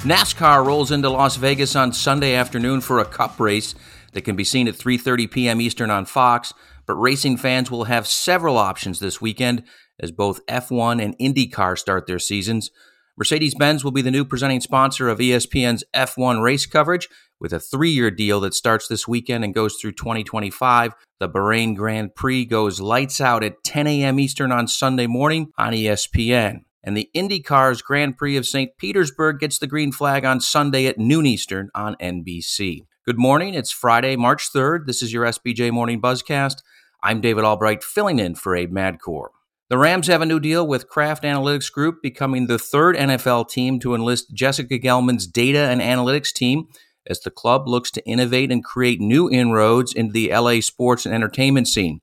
NASCAR rolls into Las Vegas on Sunday afternoon for a cup race that can be seen at 3:30 p.m. Eastern on Fox, but racing fans will have several options this weekend as both F1 and IndyCar start their seasons. Mercedes-Benz will be the new presenting sponsor of ESPN's F1 race coverage with a 3-year deal that starts this weekend and goes through 2025. The Bahrain Grand Prix goes lights out at 10 a.m. Eastern on Sunday morning on ESPN and the IndyCar's Grand Prix of St. Petersburg gets the green flag on Sunday at noon Eastern on NBC. Good morning. It's Friday, March 3rd. This is your SBJ Morning Buzzcast. I'm David Albright, filling in for Abe Madkour. The Rams have a new deal with Kraft Analytics Group, becoming the third NFL team to enlist Jessica Gelman's data and analytics team as the club looks to innovate and create new inroads into the LA sports and entertainment scene.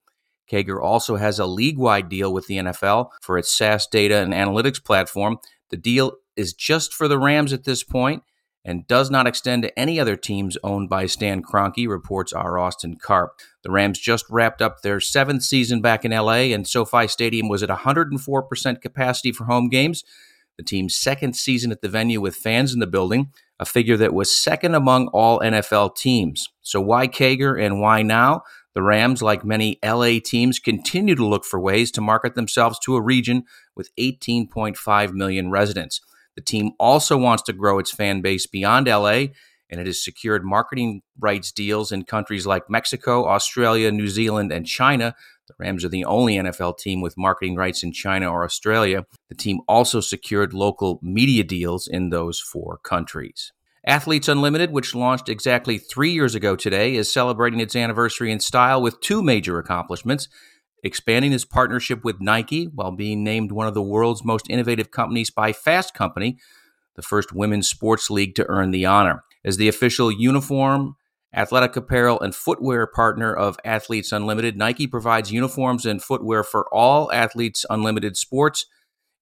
KAGR also has a league wide deal with the NFL for its SaaS data and analytics platform. The deal is just for the Rams at this point and does not extend to any other teams owned by Stan Kroenke, reports R. Austin Karp. The Rams just wrapped up their seventh season back in LA, and SoFi Stadium was at 104% capacity for home games. The team's second season at the venue with fans in the building, a figure that was second among all NFL teams. So, why KAGR and why now? The Rams, like many LA teams, continue to look for ways to market themselves to a region with 18.5 million residents. The team also wants to grow its fan base beyond LA, and it has secured marketing rights deals in countries like Mexico, Australia, New Zealand, and China. The Rams are the only NFL team with marketing rights in China or Australia. The team also secured local media deals in those four countries. Athletes Unlimited, which launched exactly three years ago today, is celebrating its anniversary in style with two major accomplishments expanding its partnership with Nike while being named one of the world's most innovative companies by Fast Company, the first women's sports league to earn the honor. As the official uniform, athletic apparel, and footwear partner of Athletes Unlimited, Nike provides uniforms and footwear for all Athletes Unlimited sports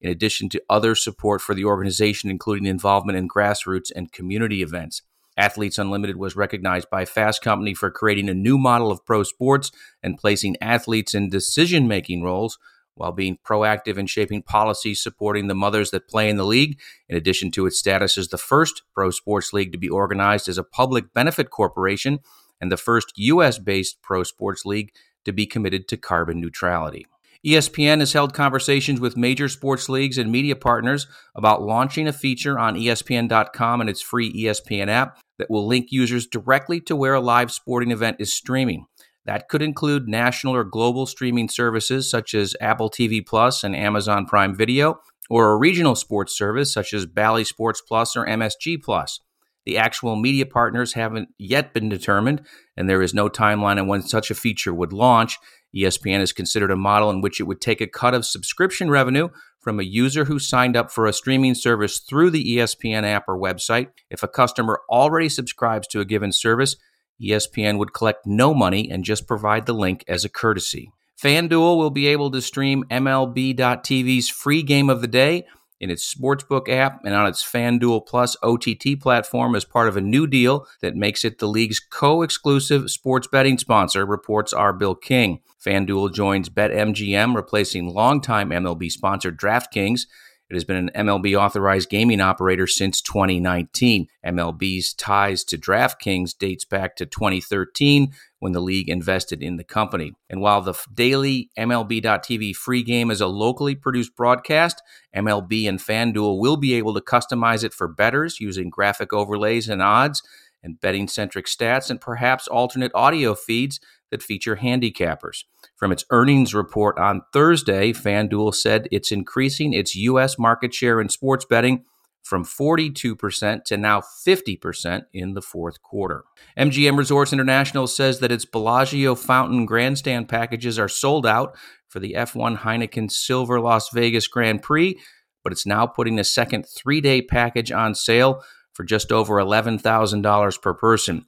in addition to other support for the organization, including involvement in grassroots and community events. Athletes Unlimited was recognized by Fast Company for creating a new model of pro sports and placing athletes in decision making roles while being proactive in shaping policies supporting the mothers that play in the league, in addition to its status as the first pro sports league to be organized as a public benefit corporation and the first U.S. based pro sports league to be committed to carbon neutrality. ESPN has held conversations with major sports leagues and media partners about launching a feature on ESPN.com and its free ESPN app that will link users directly to where a live sporting event is streaming. That could include national or global streaming services such as Apple TV Plus and Amazon Prime Video, or a regional sports service such as Bally Sports Plus or MSG Plus. The actual media partners haven't yet been determined, and there is no timeline on when such a feature would launch. ESPN is considered a model in which it would take a cut of subscription revenue from a user who signed up for a streaming service through the ESPN app or website. If a customer already subscribes to a given service, ESPN would collect no money and just provide the link as a courtesy. FanDuel will be able to stream MLB.TV's free game of the day in its Sportsbook app and on its FanDuel Plus OTT platform as part of a new deal that makes it the league's co exclusive sports betting sponsor, reports R. Bill King. FanDuel joins BetMGM, replacing longtime MLB sponsor DraftKings it has been an MLB authorized gaming operator since 2019. MLB's ties to DraftKings dates back to 2013 when the league invested in the company. And while the daily MLB.TV free game is a locally produced broadcast, MLB and FanDuel will be able to customize it for bettors using graphic overlays and odds and betting centric stats and perhaps alternate audio feeds that feature handicappers. From its earnings report on Thursday, FanDuel said it's increasing its U.S. market share in sports betting from 42% to now 50% in the fourth quarter. MGM Resorts International says that its Bellagio Fountain Grandstand packages are sold out for the F1 Heineken Silver Las Vegas Grand Prix, but it's now putting a second three day package on sale for just over $11,000 per person.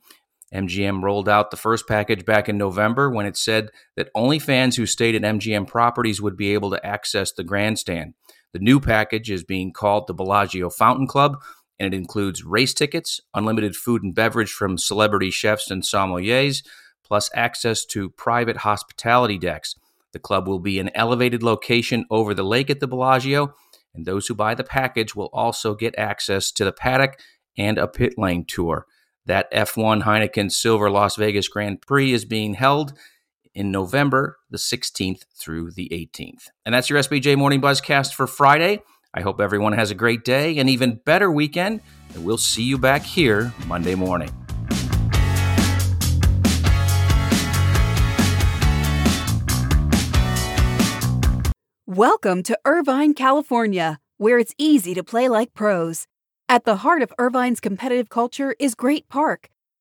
MGM rolled out the first package back in November when it said that only fans who stayed at MGM properties would be able to access the grandstand. The new package is being called the Bellagio Fountain Club, and it includes race tickets, unlimited food and beverage from celebrity chefs and sommeliers, plus access to private hospitality decks. The club will be an elevated location over the lake at the Bellagio, and those who buy the package will also get access to the paddock and a pit lane tour. That F1 Heineken Silver Las Vegas Grand Prix is being held in November the 16th through the 18th. And that's your SBJ Morning Buzzcast for Friday. I hope everyone has a great day and even better weekend, and we'll see you back here Monday morning. Welcome to Irvine, California, where it's easy to play like pros. At the heart of Irvine's competitive culture is Great Park